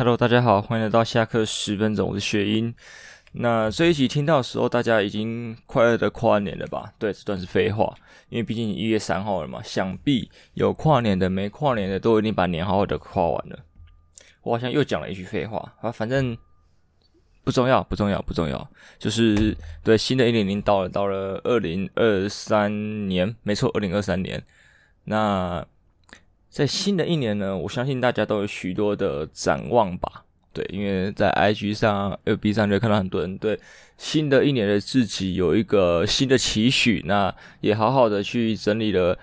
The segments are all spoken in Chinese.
Hello，大家好，欢迎来到下课十分钟，我是雪英。那这一集听到的时候，大家已经快乐的跨年了吧？对，这段是废话，因为毕竟一月三号了嘛。想必有跨年的，没跨年的，都已经把年好好的跨完了。我好像又讲了一句废话啊，反正不重要，不重要，不重要。就是对，新的一年已经到了，到了二零二三年，没错，二零二三年。那在新的一年呢，我相信大家都有许多的展望吧。对，因为在 IG 上、FB 上就看到很多人对新的一年的自己有一个新的期许，那也好好的去整理了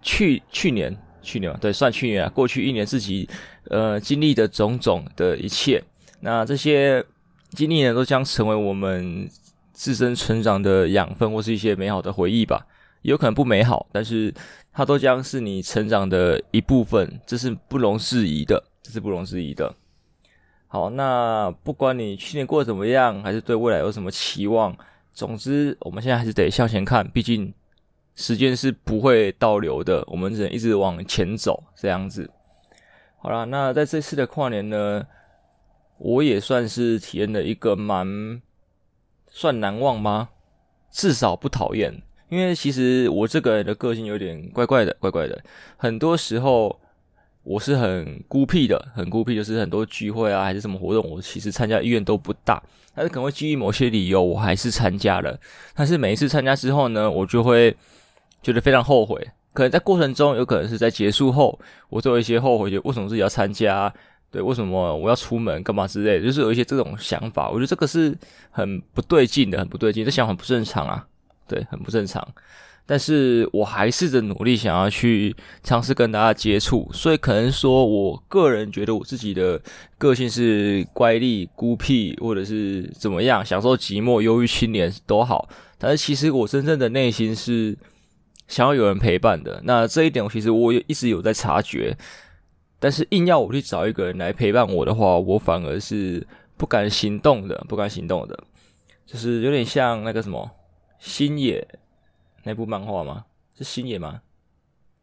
去去年、去年嘛，对，算去年啊，过去一年自己呃经历的种种的一切。那这些经历呢，都将成为我们自身成长的养分，或是一些美好的回忆吧。有可能不美好，但是它都将是你成长的一部分，这是不容置疑的，这是不容置疑的。好，那不管你去年过得怎么样，还是对未来有什么期望，总之我们现在还是得向前看，毕竟时间是不会倒流的，我们只能一直往前走，这样子。好啦，那在这次的跨年呢，我也算是体验了一个蛮算难忘吗？至少不讨厌。因为其实我这个人的个性有点怪怪的，怪怪的。很多时候我是很孤僻的，很孤僻，就是很多聚会啊，还是什么活动，我其实参加意愿都不大。但是可能会基于某些理由，我还是参加了。但是每一次参加之后呢，我就会觉得非常后悔。可能在过程中，有可能是在结束后，我都有一些后悔，就为什么自己要参加？对，为什么我要出门？干嘛之类的？就是有一些这种想法。我觉得这个是很不对劲的，很不对劲，这想法不正常啊。对，很不正常，但是我还试着努力想要去尝试跟大家接触，所以可能说我个人觉得我自己的个性是乖戾、孤僻，或者是怎么样，享受寂寞、忧郁青年都好，但是其实我真正的内心是想要有人陪伴的。那这一点我其实我也一直有在察觉，但是硬要我去找一个人来陪伴我的话，我反而是不敢行动的，不敢行动的，就是有点像那个什么。星野那部漫画吗？是星野吗？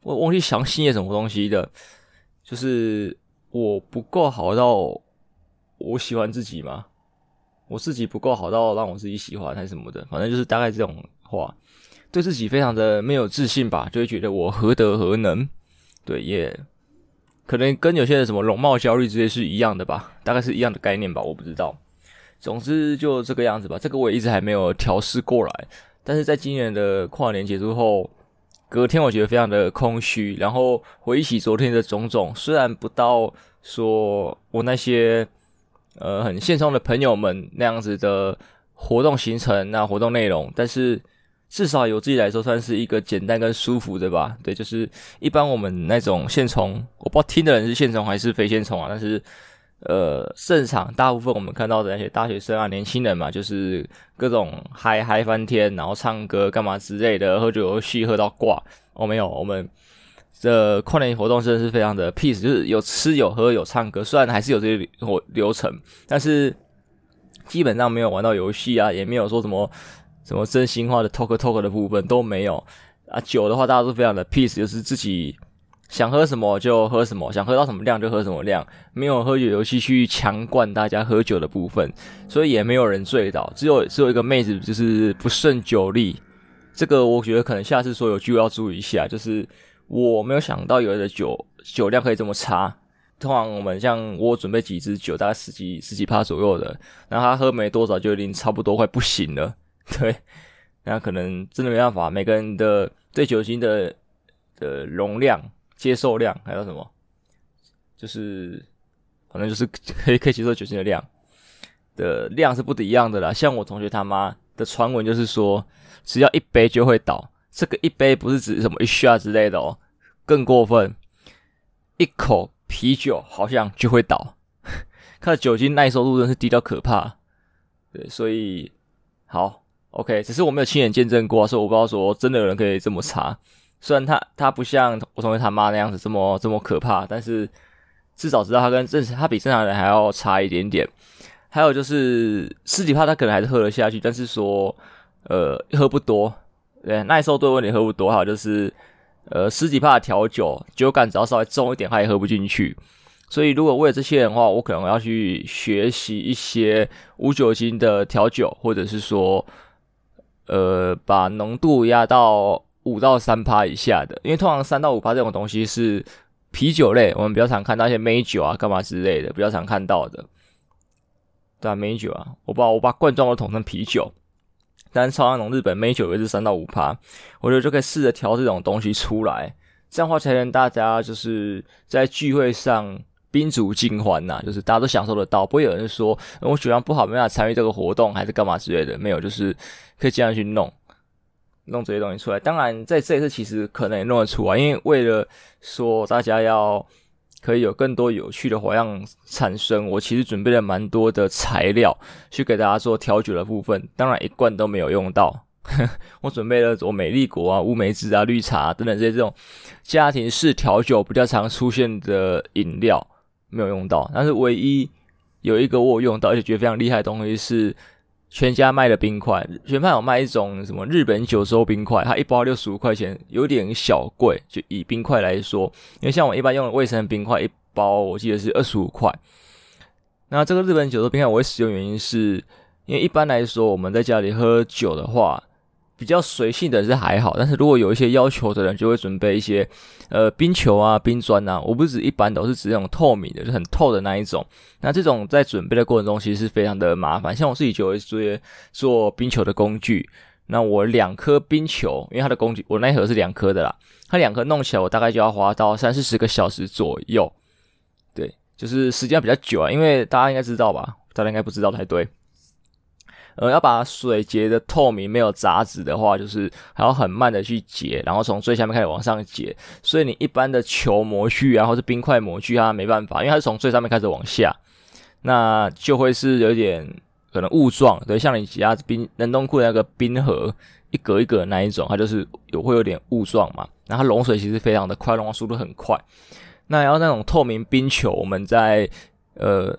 我忘记想星野什么东西的，就是我不够好到我喜欢自己吗？我自己不够好到让我自己喜欢还是什么的？反正就是大概这种话，对自己非常的没有自信吧，就会觉得我何德何能？对，也可能跟有些人什么容貌焦虑之类是一样的吧，大概是一样的概念吧，我不知道。总之就这个样子吧，这个我也一直还没有调试过来。但是在今年的跨年结束后，隔天我觉得非常的空虚，然后回忆起昨天的种种，虽然不到说我那些呃很现充的朋友们那样子的活动行程、那活动内容，但是至少有自己来说算是一个简单跟舒服的吧。对，就是一般我们那种线虫，我不知道听的人是线虫还是非线虫啊，但是。呃，现场大部分我们看到的那些大学生啊、年轻人嘛，就是各种嗨嗨翻天，然后唱歌干嘛之类的，喝酒游戏喝到挂。哦，没有，我们这跨年活动真的是非常的 peace，就是有吃有喝有唱歌，虽然还是有这些流流程，但是基本上没有玩到游戏啊，也没有说什么什么真心话的 talk talk 的部分都没有啊。酒的话，大家都非常的 peace，就是自己。想喝什么就喝什么，想喝到什么量就喝什么量，没有喝酒游戏去强灌大家喝酒的部分，所以也没有人醉倒，只有只有一个妹子就是不胜酒力，这个我觉得可能下次说有机会要注意一下，就是我没有想到有的酒酒量可以这么差，通常我们像我准备几支酒，大概十几十几趴左右的，然后他喝没多少就已经差不多快不行了，对，那可能真的没办法，每个人的对酒精的的容量。接受量还有什么？就是反正就是可以可以接受酒精的量的量是不一样的啦。像我同学他妈的传闻就是说，只要一杯就会倒。这个一杯不是指什么一 shot 之类的哦，更过分，一口啤酒好像就会倒。他的酒精耐受度真是低到可怕。对，所以好 OK，只是我没有亲眼见证过，所以我不知道说真的有人可以这么差。虽然他他不像我同学他妈那样子这么这么可怕，但是至少知道他跟正常他比正常人还要差一点点。还有就是十几趴他可能还是喝得下去，但是说呃喝不多，对耐受度问题喝不多。还有就是呃十几趴的调酒酒感只要稍微重一点他也喝不进去。所以如果为了这些人的话，我可能要去学习一些无酒精的调酒，或者是说，呃，把浓度压到五到三趴以下的，因为通常三到五趴这种东西是啤酒类，我们比较常看到一些梅酒啊、干嘛之类的，比较常看到的。对啊，梅酒啊，我把我把罐装都统称啤酒，但是超那种日本梅酒也是三到五趴，我觉得就可以试着调这种东西出来，这样的话才能大家就是在聚会上。宾主尽欢呐，就是大家都享受得到，不会有人说我酒量不好，没办法参与这个活动，还是干嘛之类的，没有，就是可以尽量去弄，弄这些东西出来。当然，在这一次其实可能也弄得出来，因为为了说大家要可以有更多有趣的花样产生，我其实准备了蛮多的材料去给大家做调酒的部分。当然，一罐都没有用到，我准备了我美丽果啊、乌梅子啊、绿茶等等这些这种家庭式调酒比较常出现的饮料。没有用到，但是唯一有一个我用到，而且觉得非常厉害的东西是全家卖的冰块。全派有卖一种什么日本九州冰块，它一包六十五块钱，有点小贵。就以冰块来说，因为像我一般用的卫生冰块，一包我记得是二十五块。那这个日本九州冰块我会使用原因是，因为一般来说我们在家里喝酒的话。比较随性的是还好，但是如果有一些要求的人，就会准备一些呃冰球啊、冰砖啊。我不是指一般的，我是指那种透明的，就很透的那一种。那这种在准备的过程中，其实是非常的麻烦。像我自己就会做做冰球的工具。那我两颗冰球，因为它的工具我那一盒是两颗的啦，它两颗弄起来我大概就要花到三四十个小时左右。对，就是时间比较久啊，因为大家应该知道吧？大家应该不知道才对。呃，要把水结的透明，没有杂质的话，就是还要很慢的去结，然后从最下面开始往上结。所以你一般的球模具啊，或是冰块模具，啊没办法，因为它是从最上面开始往下，那就会是有点可能雾状。对，像你家冰冷冻库那个冰盒，一格一格的那一种，它就是有会有点雾状嘛。然后它溶水其实非常的快，融化速度很快。那要那种透明冰球，我们在呃。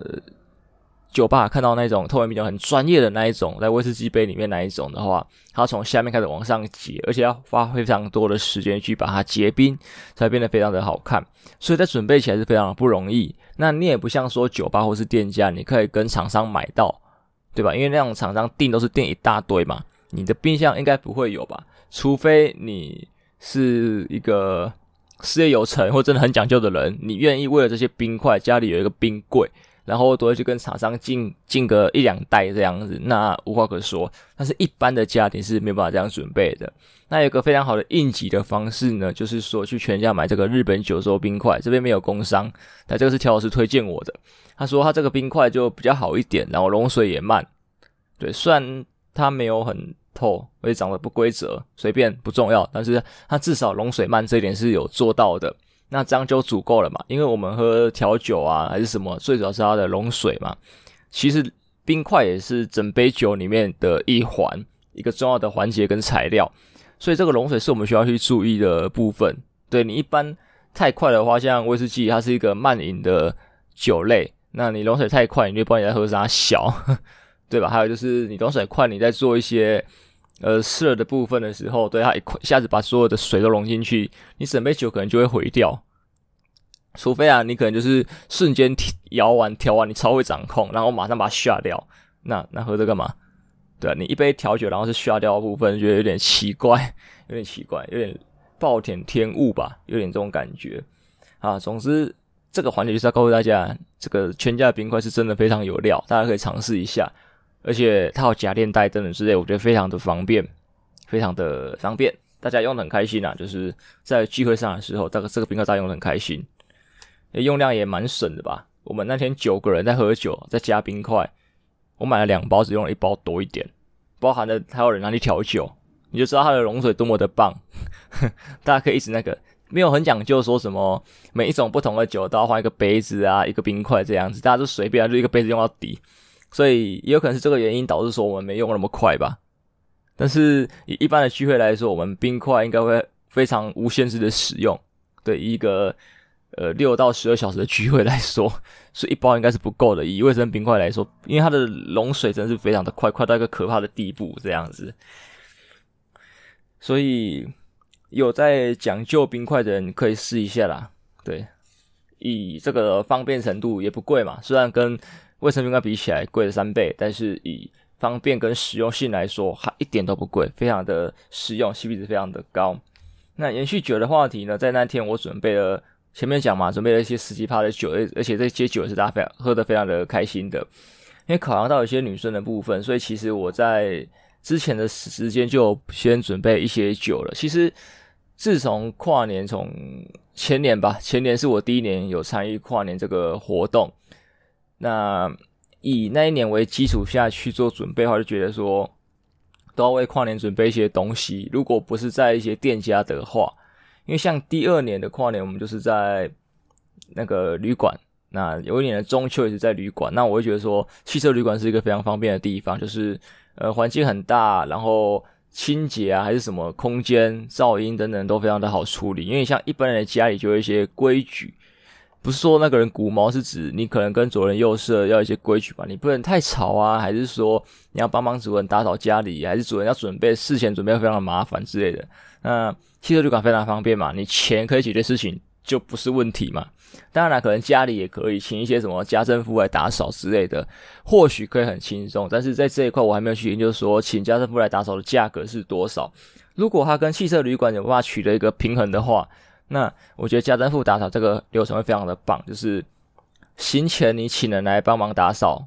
酒吧看到那种透明啤酒很专业的那一种，在威士忌杯里面那一种的话，它从下面开始往上结，而且要花非常多的时间去把它结冰，才变得非常的好看。所以在准备起来是非常的不容易。那你也不像说酒吧或是店家，你可以跟厂商买到，对吧？因为那种厂商订都是订一大堆嘛，你的冰箱应该不会有吧？除非你是一个事业有成或真的很讲究的人，你愿意为了这些冰块，家里有一个冰柜。然后都会去跟厂商进进个一两袋这样子，那无话可说。但是一般的家庭是没有办法这样准备的。那有一个非常好的应急的方式呢，就是说去全家买这个日本九州冰块，这边没有工商，但这个是乔老师推荐我的。他说他这个冰块就比较好一点，然后融水也慢。对，虽然它没有很透，而且长得不规则，随便不重要，但是它至少融水慢这一点是有做到的。那这样就足够了嘛？因为我们喝调酒啊，还是什么，最主要是它的溶水嘛。其实冰块也是整杯酒里面的一环，一个重要的环节跟材料。所以这个溶水是我们需要去注意的部分。对，你一般太快的话，像威士忌，它是一个慢饮的酒类，那你溶水太快，你就不知道你在喝啥小，对吧？还有就是你溶水快，你在做一些。呃，涩的部分的时候，对它一一下子把所有的水都融进去，你整杯酒可能就会毁掉。除非啊，你可能就是瞬间摇完调完，你超会掌控，然后马上把它下掉。那那喝这干嘛？对啊，你一杯调酒，然后是下掉的部分，觉得有点奇怪，有点奇怪，有点暴殄天物吧，有点这种感觉啊。总之，这个环节就是要告诉大家，这个全家冰块是真的非常有料，大家可以尝试一下。而且它有夹链袋等等之类，我觉得非常的方便，非常的方便，大家用的很开心啊！就是在聚会上的时候，这个这个冰块大家用的很开心，用量也蛮省的吧？我们那天九个人在喝酒，再加冰块，我买了两包，只用了一包多一点，包含的还有人拿去调酒，你就知道它的融水多么的棒。大家可以一直那个没有很讲究，说什么每一种不同的酒都要换一个杯子啊，一个冰块这样子，大家都随便，就一个杯子用到底。所以也有可能是这个原因导致说我们没用那么快吧。但是以一般的聚会来说，我们冰块应该会非常无限制的使用。对一个呃六到十二小时的聚会来说，所以一包应该是不够的。以卫生冰块来说，因为它的融水真的是非常的快，快到一个可怕的地步这样子。所以有在讲究冰块的人可以试一下啦。对。以这个方便程度也不贵嘛，虽然跟卫生棉比起来贵了三倍，但是以方便跟实用性来说，它一点都不贵，非常的实用，CP 值非常的高。那延续酒的话题呢，在那天我准备了前面讲嘛，准备了一些十几趴的酒，而且这些酒也是大家非常喝得非常的开心的。因为考量到一些女生的部分，所以其实我在之前的时间就先准备一些酒了。其实自从跨年，从前年吧，前年是我第一年有参与跨年这个活动，那以那一年为基础下去做准备的话，就觉得说。都要为跨年准备一些东西，如果不是在一些店家的话，因为像第二年的跨年，我们就是在那个旅馆，那有一年的中秋也是在旅馆，那我会觉得说，汽车旅馆是一个非常方便的地方，就是呃环境很大，然后清洁啊还是什么空间、噪音等等都非常的好处理，因为像一般人的家里就有一些规矩。不是说那个人龟毛，是指你可能跟左邻右舍要一些规矩吧，你不能太吵啊，还是说你要帮忙主人打扫家里，还是主人要准备事前准备非常的麻烦之类的？那汽车旅馆非常方便嘛，你钱可以解决事情就不是问题嘛。当然，可能家里也可以请一些什么家政妇来打扫之类的，或许可以很轻松。但是在这一块我还没有去研究说请家政妇来打扫的价格是多少。如果它跟汽车旅馆有办法取得一个平衡的话。那我觉得家政妇打扫这个流程会非常的棒，就是行前你请人来帮忙打扫，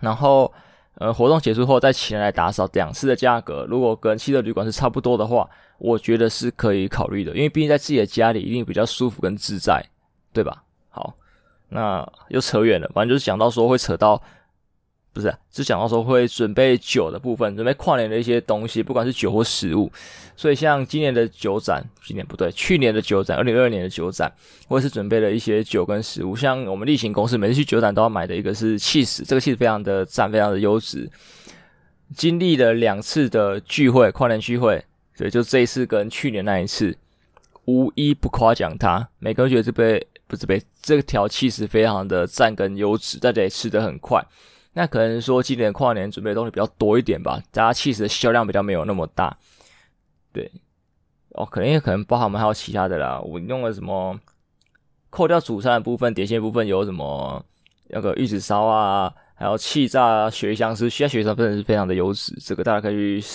然后呃活动结束后再请人来打扫，两次的价格如果跟汽车旅馆是差不多的话，我觉得是可以考虑的，因为毕竟在自己的家里一定比较舒服跟自在，对吧？好，那又扯远了，反正就是讲到说会扯到。不是、啊，只讲到说会准备酒的部分，准备跨年的一些东西，不管是酒或食物。所以像今年的酒展，今年不对，去年的酒展，二零二二年的酒展，我也是准备了一些酒跟食物。像我们例行公司每次去酒展都要买的一个是 cheese，，这个 cheese 非常的赞，非常的优质。经历了两次的聚会，跨年聚会，对，就这一次跟去年那一次，无一不夸奖他。每个人觉得这杯不是这杯，这条气势非常的赞跟优质，大家也吃得很快。那可能说今年跨年准备的东西比较多一点吧，大家气势的销量比较没有那么大，对，哦，可能也可能包含我们还有其他的啦。我用了什么？扣掉主餐的部分，点心的部分有什么？那个玉子烧啊，还有气炸鳕鱼香丝，其他鳕鱼香丝真的是非常的优质，这个大家可以去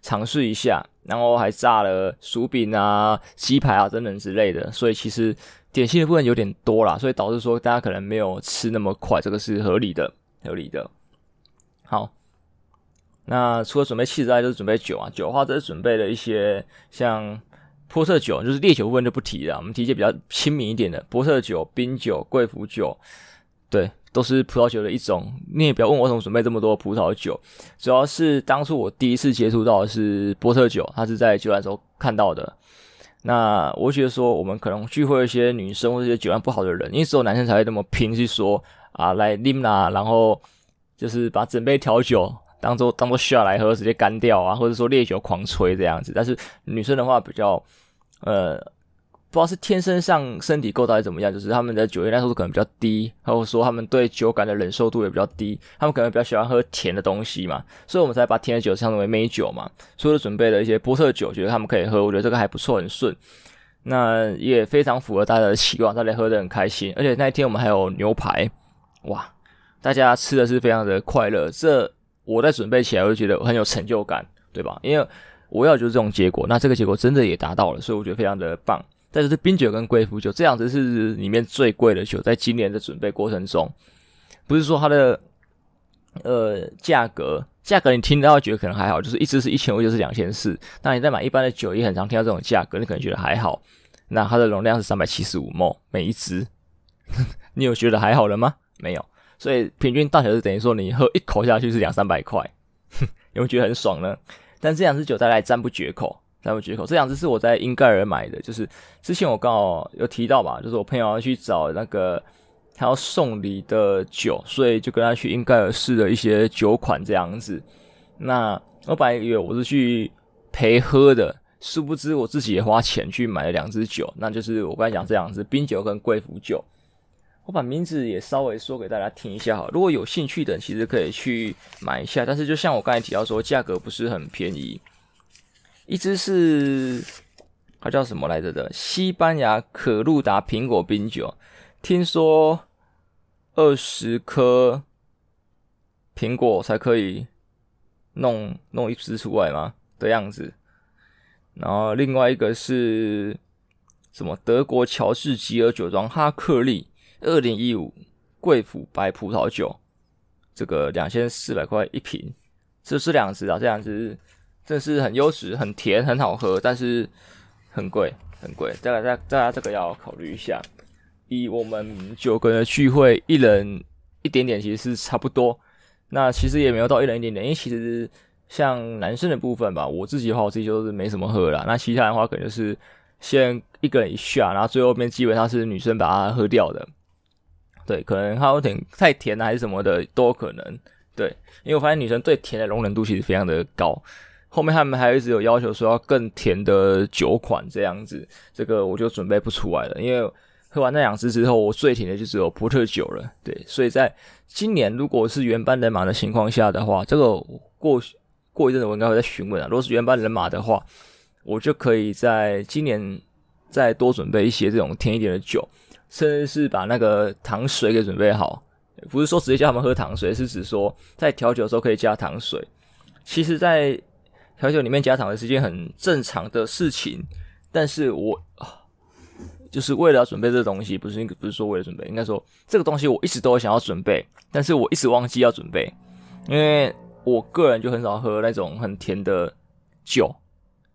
尝试一下。然后还炸了薯饼啊、鸡排啊等等之类的，所以其实点心的部分有点多啦，所以导致说大家可能没有吃那么快，这个是合理的。合理的，好。那除了准备气之外，就是准备酒啊。酒的话，这是准备了一些像波特酒，就是烈酒部分就不提了。我们提一些比较亲民一点的波特酒、冰酒、贵腐酒，对，都是葡萄酒的一种。你也不要问我怎么准备这么多葡萄酒，主要是当初我第一次接触到的是波特酒，它是在酒展时候看到的。那我觉得说，我们可能聚会一些女生或者一些酒量不好的人，因为只有男生才会那么拼，去说。啊，来拎啦，然后就是把整杯调酒当做当做需要来喝，直接干掉啊，或者说烈酒狂吹这样子。但是女生的话比较，呃，不知道是天生上身体构造还是怎么样，就是他们的酒精耐受度可能比较低，或者说他们对酒感的忍受度也比较低，他们可能比较喜欢喝甜的东西嘛，所以我们才把甜的酒称为美酒嘛。所以就准备了一些波特酒，觉得他们可以喝，我觉得这个还不错，很顺。那也非常符合大家的期望，大家喝得很开心。而且那一天我们还有牛排。哇，大家吃的是非常的快乐，这我在准备起来我就觉得很有成就感，对吧？因为我要就是这种结果，那这个结果真的也达到了，所以我觉得非常的棒。但是冰酒跟贵腐酒这样子是里面最贵的酒，在今年的准备过程中，不是说它的呃价格，价格你听到觉得可能还好，就是一支是一千五，就是两千四。那你在买一般的酒也很常听到这种价格，你可能觉得还好。那它的容量是三百七十五 ml 每一支，你有觉得还好了吗？没有，所以平均大小是等于说你喝一口下去是两三百块，有没有觉得很爽呢？但这两支酒大家赞不绝口，赞不绝口。这两支是我在英盖尔买的，就是之前我刚好有提到嘛，就是我朋友要去找那个他要送礼的酒，所以就跟他去英盖尔试了一些酒款这样子。那我本来以为我是去陪喝的，殊不知我自己也花钱去买了两支酒，那就是我刚才讲这两支冰酒跟贵腐酒。我把名字也稍微说给大家听一下哈，如果有兴趣的，其实可以去买一下。但是就像我刚才提到说，价格不是很便宜。一支是它叫什么来着的？西班牙可露达苹果冰酒，听说二十颗苹果才可以弄弄一只出来吗的样子。然后另外一个是什么？德国乔治吉尔酒庄哈克利二零一五贵腐白葡萄酒，这个两千四百块一瓶，这是两支啊，这两支真是很优质、很甜、很好喝，但是很贵，很贵。大家、大家、大家这个要考虑一下。以我们九个人聚会，一人一点点，其实是差不多。那其实也没有到一人一点点，因为其实。像男生的部分吧，我自己的话，我自己就是没什么喝啦。那其他的话，可能就是先一个人一下，然后最后面基本上是女生把它喝掉的。对，可能它有点太甜了，还是什么的都有可能。对，因为我发现女生对甜的容忍度其实非常的高。后面他们还一直有要求说要更甜的酒款这样子，这个我就准备不出来了。因为喝完那两支之后，我最甜的就只有波特酒了。对，所以在今年如果是原班人马的情况下的话，这个过。过一阵子我应该会再询问啊。如果是原班人马的话，我就可以在今年再多准备一些这种甜一点的酒，甚至是把那个糖水给准备好。不是说直接叫他们喝糖水，是指说在调酒的时候可以加糖水。其实，在调酒里面加糖是件很正常的事情，但是我，就是为了要准备这个东西，不是不是说为了准备，应该说这个东西我一直都想要准备，但是我一直忘记要准备，因为。我个人就很少喝那种很甜的酒，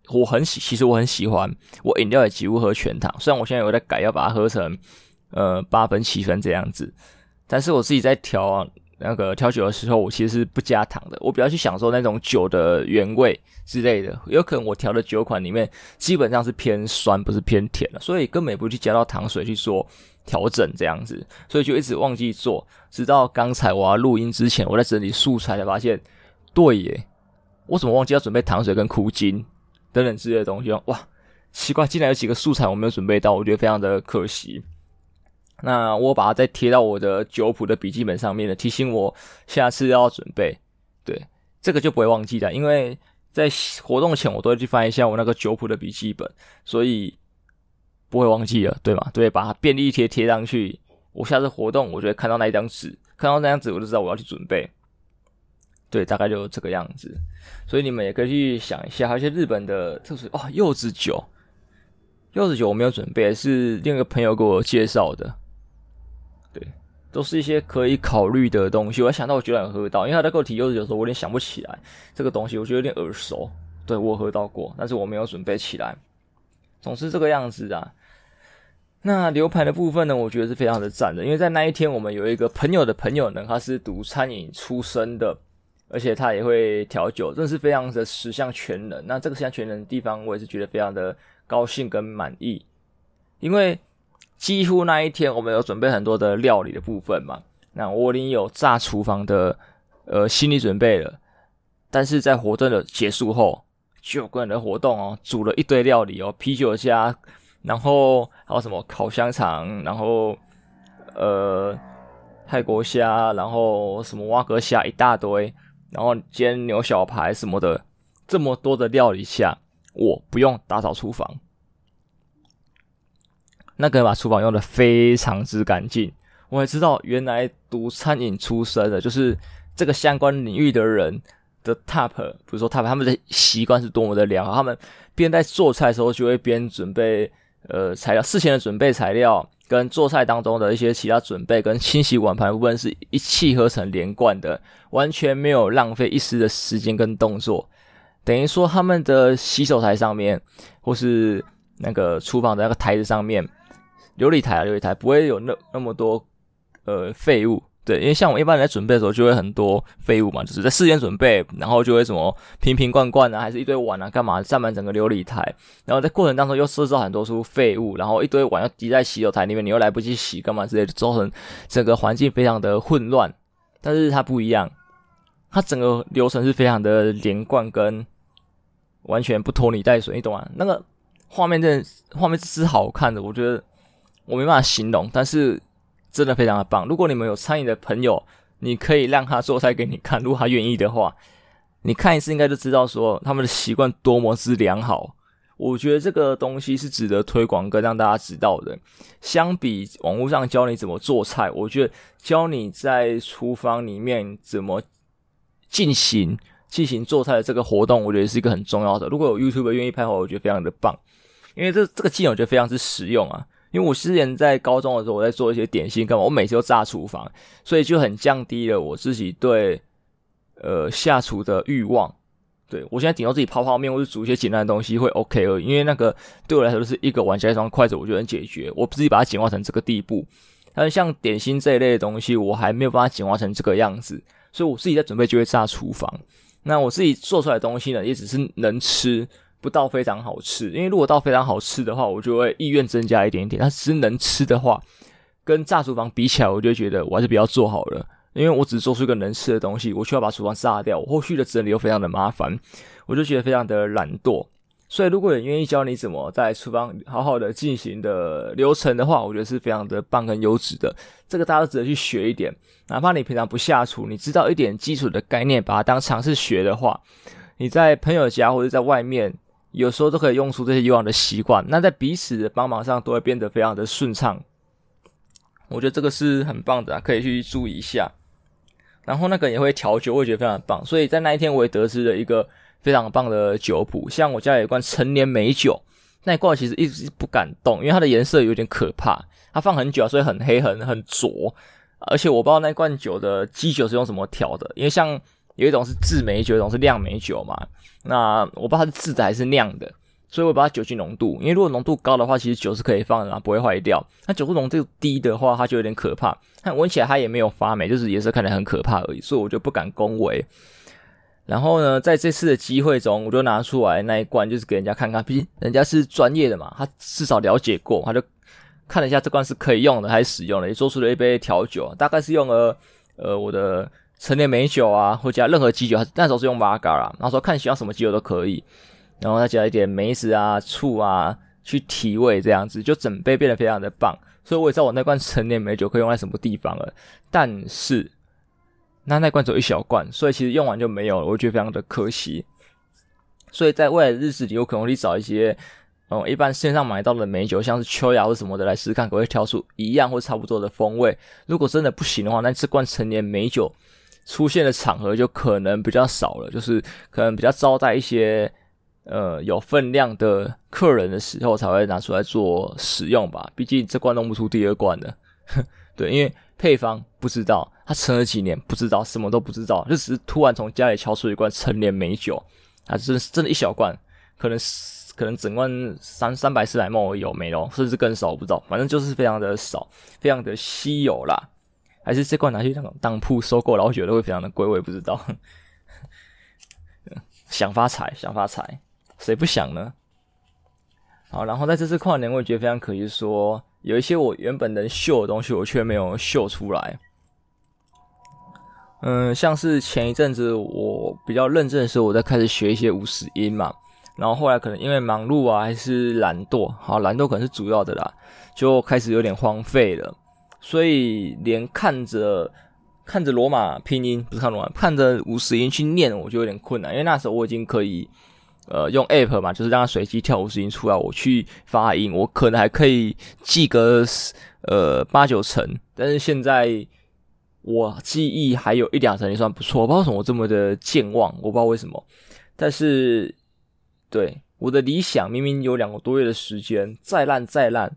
我很喜，其实我很喜欢，我饮料也几乎喝全糖。虽然我现在有在改，要把它喝成呃八分七分这样子，但是我自己在调啊那个调酒的时候，我其实是不加糖的。我比较去享受那种酒的原味之类的。有可能我调的酒款里面基本上是偏酸，不是偏甜的，所以根本也不去加到糖水去做调整这样子，所以就一直忘记做。直到刚才我要录音之前，我在整理素材才发现。对耶，我怎么忘记要准备糖水跟苦精等等之类的东西？哇，奇怪，竟然有几个素材我没有准备到，我觉得非常的可惜。那我把它再贴到我的酒谱的笔记本上面了，提醒我下次要准备。对，这个就不会忘记了，因为在活动前我都会去翻一下我那个酒谱的笔记本，所以不会忘记了，对吗？对，把它便利贴贴上去，我下次活动我就会看到那一张纸，看到那张纸我就知道我要去准备。对，大概就这个样子，所以你们也可以去想一下，还有一些日本的特殊哦，柚子酒，柚子酒我没有准备，是另一个朋友给我介绍的。都是一些可以考虑的东西。我想到我居然有喝到，因为他在给我提柚子酒的时候，我有点想不起来这个东西，我觉得有点耳熟。对，我喝到过，但是我没有准备起来。总是这个样子啊。那牛排的部分呢，我觉得是非常的赞的，因为在那一天我们有一个朋友的朋友呢，他是读餐饮出身的。而且他也会调酒，真的是非常的十项全能。那这个十项全能的地方，我也是觉得非常的高兴跟满意。因为几乎那一天我们有准备很多的料理的部分嘛，那我已经有炸厨房的呃心理准备了。但是在活动的结束后，九个人的活动哦，煮了一堆料理哦，啤酒虾，然后还有什么烤香肠，然后呃泰国虾，然后什么蛙哥虾一大堆。然后煎牛小排什么的，这么多的料理下，我不用打扫厨房，那个人把厨房用的非常之干净。我也知道，原来读餐饮出身的，就是这个相关领域的人的 top，比如说 top，他们的习惯是多么的良好。他们边在做菜的时候，就会边准备呃材料，事前的准备材料。跟做菜当中的一些其他准备跟清洗碗盘部分是一气呵成连贯的，完全没有浪费一丝的时间跟动作。等于说他们的洗手台上面，或是那个厨房的那个台子上面，琉璃台啊，琉璃台不会有那那么多呃废物。对，因为像我一般人在准备的时候，就会很多废物嘛，就是在事先准备，然后就会什么瓶瓶罐罐啊，还是一堆碗啊，干嘛占满整个琉璃台，然后在过程当中又制造很多出废物，然后一堆碗要滴在洗手台里面，你又来不及洗，干嘛之类的，造成整个环境非常的混乱。但是它不一样，它整个流程是非常的连贯跟完全不拖泥带水，你懂吗？那个画面真的画面是好看的，我觉得我没办法形容，但是。真的非常的棒！如果你们有餐饮的朋友，你可以让他做菜给你看，如果他愿意的话，你看一次应该就知道说他们的习惯多么之良好。我觉得这个东西是值得推广跟让大家知道的。相比网络上教你怎么做菜，我觉得教你在厨房里面怎么进行进行做菜的这个活动，我觉得是一个很重要的。如果有 YouTube 愿意拍的话，我觉得非常的棒，因为这这个技能我觉得非常之实用啊。因为我之前在高中的时候，我在做一些点心干嘛，我每次都炸厨房，所以就很降低了我自己对呃下厨的欲望。对，我现在顶多自己泡泡面或者煮一些简单的东西会 OK 而已，因为那个对我来说是一个碗加一双筷子，我就能解决。我自己把它简化成这个地步，但是像点心这一类的东西，我还没有办法简化成这个样子，所以我自己在准备就会炸厨房。那我自己做出来的东西呢，也只是能吃，不到非常好吃。因为如果到非常好吃的话，我就会意愿增加一点点。但只是能吃的话，跟炸厨房比起来，我就觉得我还是比较做好了。因为我只做出一个能吃的东西，我需要把厨房炸掉，我后续的整理又非常的麻烦，我就觉得非常的懒惰。所以，如果有愿意教你怎么在厨房好好的进行的流程的话，我觉得是非常的棒跟优质的。这个大家都值得去学一点，哪怕你平常不下厨，你知道一点基础的概念，把它当尝试学的话，你在朋友家或者在外面，有时候都可以用出这些以往的习惯，那在彼此的帮忙上都会变得非常的顺畅。我觉得这个是很棒的，可以去注意一下。然后那个也会调酒，我也觉得非常棒。所以在那一天，我也得知了一个非常棒的酒谱。像我家有一罐陈年美酒，那一罐其实一直不敢动，因为它的颜色有点可怕。它放很久，所以很黑，很很浊。而且我不知道那罐酒的基酒是用什么调的，因为像有一种是制美酒，一种是酿美酒嘛。那我不知道它是制的还是酿的。所以我把它酒精浓度，因为如果浓度高的话，其实酒是可以放的，然后不会坏掉。那酒精浓度低的话，它就有点可怕。但闻起来它也没有发霉，就是颜色看起来很可怕而已。所以我就不敢恭维。然后呢，在这次的机会中，我就拿出来那一罐，就是给人家看看，毕竟人家是专业的嘛，他至少了解过，他就看了一下这罐是可以用的还是使用的，也做出了一杯调酒，大概是用了呃我的陈年美酒啊，或加任何基酒，那时候是用玛嘎啦，然后说看喜欢什么基酒都可以。然后再加一点梅子啊、醋啊，去提味，这样子就整杯变得非常的棒。所以我也知道我那罐陈年美酒可以用在什么地方了。但是那那罐只有一小罐，所以其实用完就没有了，我觉得非常的可惜。所以在未来的日子里，我可能会去找一些嗯一般线上买到的美酒，像是秋雅或什么的来试试看，可不可以调出一样或差不多的风味。如果真的不行的话，那这罐陈年美酒出现的场合就可能比较少了，就是可能比较招待一些。呃，有分量的客人的时候才会拿出来做使用吧。毕竟这罐弄不出第二罐的，对，因为配方不知道，他存了几年不知道，什么都不知道，就只是突然从家里敲出一罐陈年美酒，啊，真真的一小罐，可能是可能整罐三三百四百 ml 有没有，甚至更少，我不知道，反正就是非常的少，非常的稀有啦。还是这罐拿去当当铺收购，然后觉得会非常的贵，我也不知道。想发财，想发财。谁不想呢？好，然后在这次跨年，我也觉得非常可惜，说有一些我原本能秀的东西，我却没有秀出来。嗯，像是前一阵子我比较认真的时候，我在开始学一些五十音嘛，然后后来可能因为忙碌啊，还是懒惰，好，懒惰可能是主要的啦，就开始有点荒废了，所以连看着看着罗马拼音，不是看罗马，看着五十音去念，我就有点困难，因为那时候我已经可以。呃，用 App 嘛，就是让它随机跳五十音出来，我去发音，我可能还可以记个呃八九成。但是现在我记忆还有一两成也算不错，我不知道为什么我这么的健忘，我不知道为什么。但是对我的理想，明明有两个多月的时间，再烂再烂，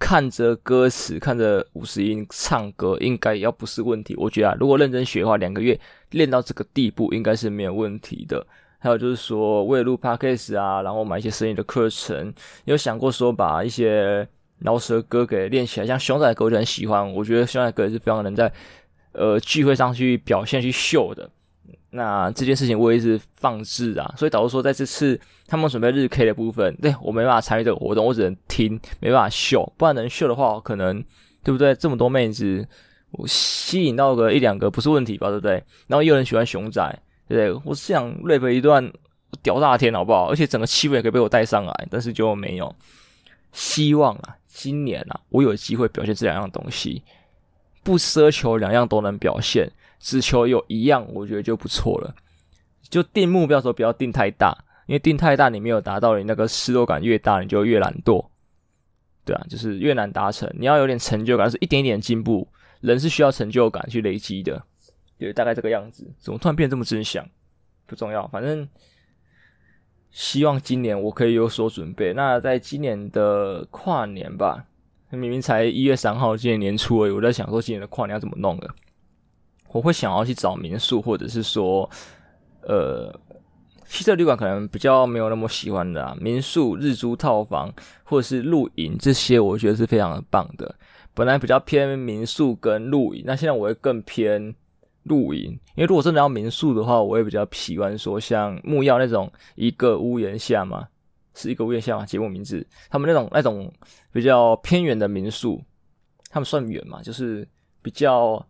看着歌词，看着五十音唱歌，应该要不是问题。我觉得啊，如果认真学的话，两个月练到这个地步，应该是没有问题的。还有就是说，为了录 podcast 啊，然后买一些声音的课程，有想过说把一些饶舌歌给练起来，像熊仔歌我就很喜欢，我觉得熊仔歌也是非常能在呃聚会上去表现去秀的。那这件事情我也一直放置啊，所以导致说在这次他们准备日 K 的部分，对我没办法参与这个活动，我只能听，没办法秀。不然能秀的话，可能对不对？这么多妹子，我吸引到个一两个不是问题吧，对不对？然后又有人喜欢熊仔。对不对，我是想 rap 一段屌炸天，好不好？而且整个气氛也可以被我带上来，但是就没有。希望啊，今年啊，我有机会表现这两样东西，不奢求两样都能表现，只求有一样，我觉得就不错了。就定目标的时候不要定太大，因为定太大，你没有达到，你那个失落感越大，你就越懒惰。对啊，就是越难达成。你要有点成就感，是一点一点进步。人是需要成就感去累积的，对，大概这个样子。怎么突然变这么正向？不重要，反正希望今年我可以有所准备。那在今年的跨年吧，明明才一月三号，今年年初而已。我在想说，今年的跨年要怎么弄的？我会想要去找民宿，或者是说，呃。汽车旅馆可能比较没有那么喜欢的，民宿、日租套房或者是露营这些，我觉得是非常棒的。本来比较偏民宿跟露营，那现在我会更偏露营，因为如果真的要民宿的话，我也比较喜欢说像木曜那种一个屋檐下嘛，是一个屋檐下嘛，节目名字，他们那种那种比较偏远的民宿，他们算远嘛，就是比较。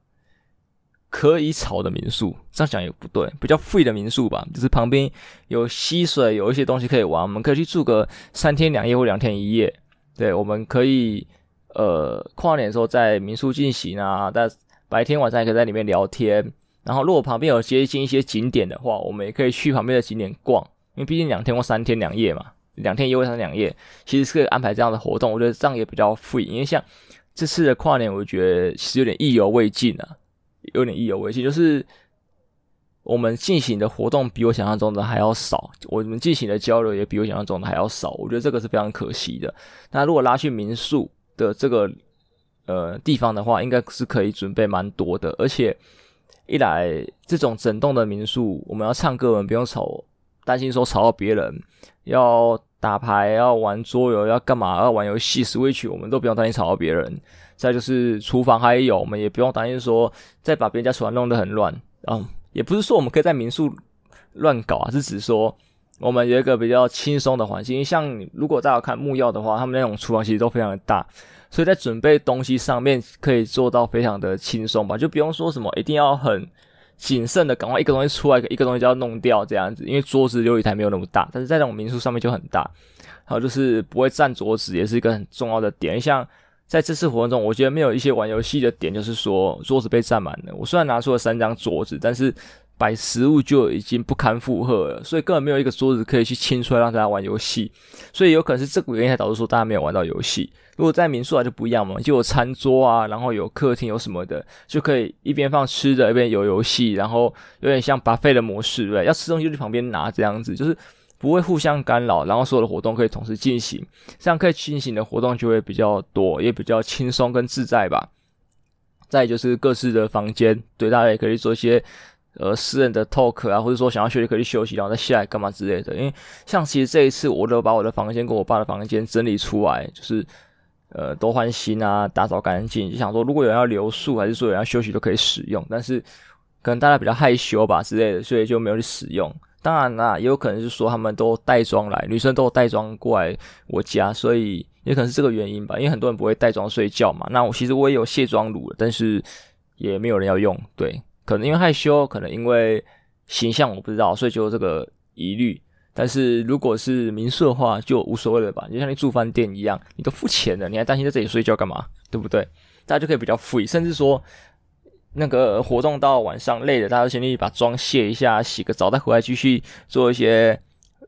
可以炒的民宿，这样讲也不对，比较 free 的民宿吧，就是旁边有溪水，有一些东西可以玩，我们可以去住个三天两夜或两天一夜。对，我们可以呃跨年的时候在民宿进行啊，但白天晚上也可以在里面聊天。然后如果旁边有接近一些景点的话，我们也可以去旁边的景点逛，因为毕竟两天或三天两夜嘛，两天一夜或三天两夜，其实是可以安排这样的活动。我觉得这样也比较 free，因为像这次的跨年，我觉得其实有点意犹未尽啊。有点意犹未尽，就是我们进行的活动比我想象中的还要少，我们进行的交流也比我想象中的还要少，我觉得这个是非常可惜的。那如果拉去民宿的这个呃地方的话，应该是可以准备蛮多的，而且一来这种整栋的民宿，我们要唱歌，我们不用吵，担心说吵到别人，要打牌，要玩桌游，要干嘛，要玩游戏，Switch，我们都不用担心吵到别人。再就是厨房还有，我们也不用担心说再把别人家厨房弄得很乱啊、嗯，也不是说我们可以在民宿乱搞啊，是指说我们有一个比较轻松的环境。像如果大家看木曜的话，他们那种厨房其实都非常的大，所以在准备东西上面可以做到非常的轻松吧，就不用说什么一定要很谨慎的赶快一个东西出来，一个东西就要弄掉这样子，因为桌子流理台没有那么大，但是在那种民宿上面就很大，还有就是不会占桌子，也是一个很重要的点，像。在这次活动中，我觉得没有一些玩游戏的点，就是说桌子被占满了。我虽然拿出了三张桌子，但是摆食物就已经不堪负荷了，所以根本没有一个桌子可以去清出来让大家玩游戏。所以有可能是这个原因才导致说大家没有玩到游戏。如果在民宿啊就不一样嘛，就有餐桌啊，然后有客厅有什么的，就可以一边放吃的，一边有游戏，然后有点像 buffet 的模式，对？要吃东西就去旁边拿这样子，就是。不会互相干扰，然后所有的活动可以同时进行，这样可以进行的活动就会比较多，也比较轻松跟自在吧。再就是各自的房间，对，大家也可以做一些呃私人的 talk 啊，或者说想要休息可以休息，然后再下来干嘛之类的。因为像其实这一次我都把我的房间跟我爸的房间整理出来，就是呃都换新啊，打扫干净，就想说如果有人要留宿，还是说有人要休息都可以使用，但是可能大家比较害羞吧之类的，所以就没有去使用。当然啦，也有可能是说他们都带妆来，女生都带妆过来我家，所以也可能是这个原因吧。因为很多人不会带妆睡觉嘛。那我其实我也有卸妆乳，但是也没有人要用。对，可能因为害羞，可能因为形象，我不知道，所以就有这个疑虑。但是如果是民宿的话，就无所谓了吧？就像你住饭店一样，你都付钱了，你还担心在这里睡觉干嘛？对不对？大家就可以比较 free，甚至说。那个活动到晚上累了，大家先去把妆卸一下，洗个澡，再回来继续做一些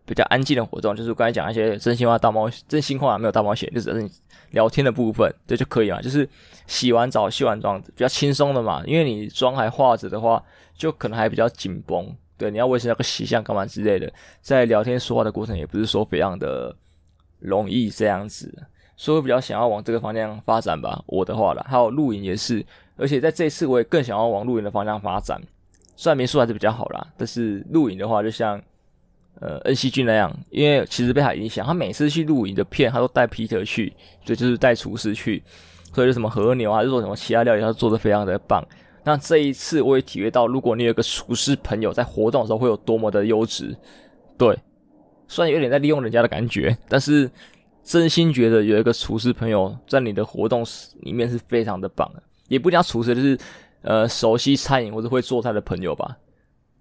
比较安静的活动。就是刚才讲一些真心话大冒险，真心话没有大冒险，就是聊天的部分，这就可以了。就是洗完澡、卸完妆比较轻松的嘛，因为你妆还化着的话，就可能还比较紧绷。对，你要维持那个形象干嘛之类的，在聊天说话的过程也不是说非常的容易这样子，所以比较想要往这个方向发展吧。我的话啦，还有露营也是。而且在这次，我也更想要往露营的方向发展。虽然民宿还是比较好啦，但是露营的话，就像呃恩熙俊那样，因为其实被他影响，他每次去露营的片，他都带皮特去，所以就是带厨师去，所以就什么和牛啊，还是做什么其他料理，他做的非常的棒。那这一次我也体会到，如果你有个厨师朋友在活动的时候会有多么的优质。对，虽然有点在利用人家的感觉，但是真心觉得有一个厨师朋友在你的活动里面是非常的棒的。也不一定要厨师，就是呃熟悉餐饮或者会做菜的朋友吧。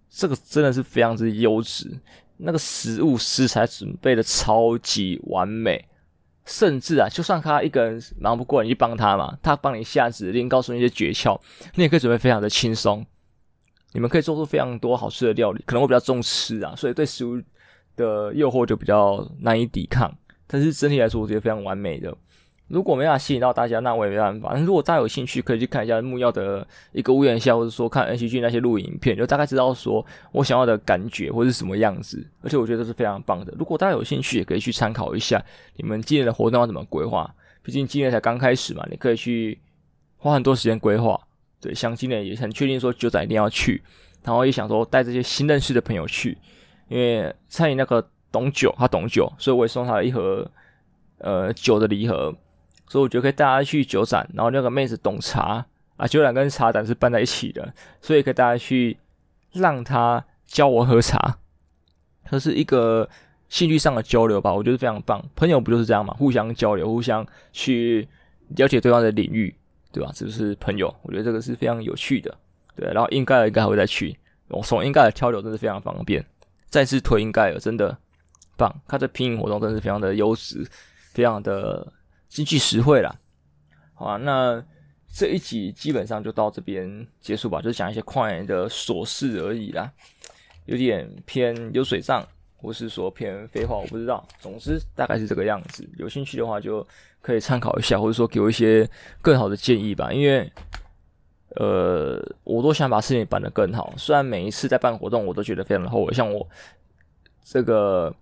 这个真的是非常之优质，那个食物食材准备的超级完美，甚至啊，就算他一个人忙不过，你去帮他嘛，他帮你下指令，告诉你一些诀窍，你也可以准备非常的轻松。你们可以做出非常多好吃的料理。可能我比较重吃啊，所以对食物的诱惑就比较难以抵抗。但是整体来说，我觉得非常完美的。如果没办法吸引到大家，那我也没办法。但如果大家有兴趣，可以去看一下木曜的一个屋檐下，或者说看 NCG 那些录影片，就大概知道说我想要的感觉或是什么样子。而且我觉得这是非常棒的。如果大家有兴趣，也可以去参考一下你们今年的活动要怎么规划。毕竟今年才刚开始嘛，你可以去花很多时间规划。对，像今年也很确定说九仔一定要去，然后也想说带这些新认识的朋友去，因为参与那个懂酒，他懂酒，所以我也送他了一盒呃酒的礼盒。所以我觉得可以带大家去酒展，然后那个妹子懂茶啊，酒展跟茶展是办在一起的，所以可以大家去让她教我喝茶，这是一个兴趣上的交流吧，我觉得非常棒。朋友不就是这样嘛，互相交流，互相去了解对方的领域，对吧？这就是朋友，我觉得这个是非常有趣的。对，然后英盖尔应该还会再去，我从英盖尔交流真的非常方便，再次推英盖尔真的棒，他的拼影活动真的是非常的优质，非常的。经济实惠啦，好啊，那这一集基本上就到这边结束吧，就讲一些矿岩的琐事而已啦，有点偏流水账，或是说偏废话，我不知道。总之大概是这个样子，有兴趣的话就可以参考一下，或者说给我一些更好的建议吧。因为，呃，我都想把事情办得更好，虽然每一次在办活动，我都觉得非常的后悔，像我这个。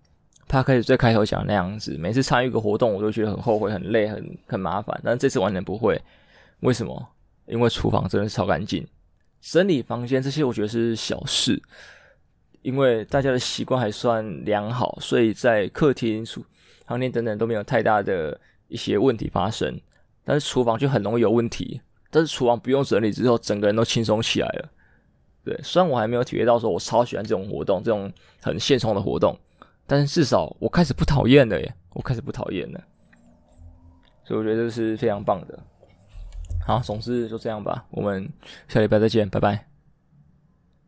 他开始最开头讲那样子，每次参与一个活动，我都觉得很后悔、很累、很很麻烦。但这次完全不会，为什么？因为厨房真的是超干净，整理房间这些我觉得是小事，因为大家的习惯还算良好，所以在客厅、厨房间等等都没有太大的一些问题发生。但是厨房就很容易有问题，但是厨房不用整理之后，整个人都轻松起来了。对，虽然我还没有体会到说我超喜欢这种活动，这种很现充的活动。但是至少我开始不讨厌了耶，我开始不讨厌了，所以我觉得这是非常棒的。好，总之就这样吧，我们下礼拜再见，拜拜。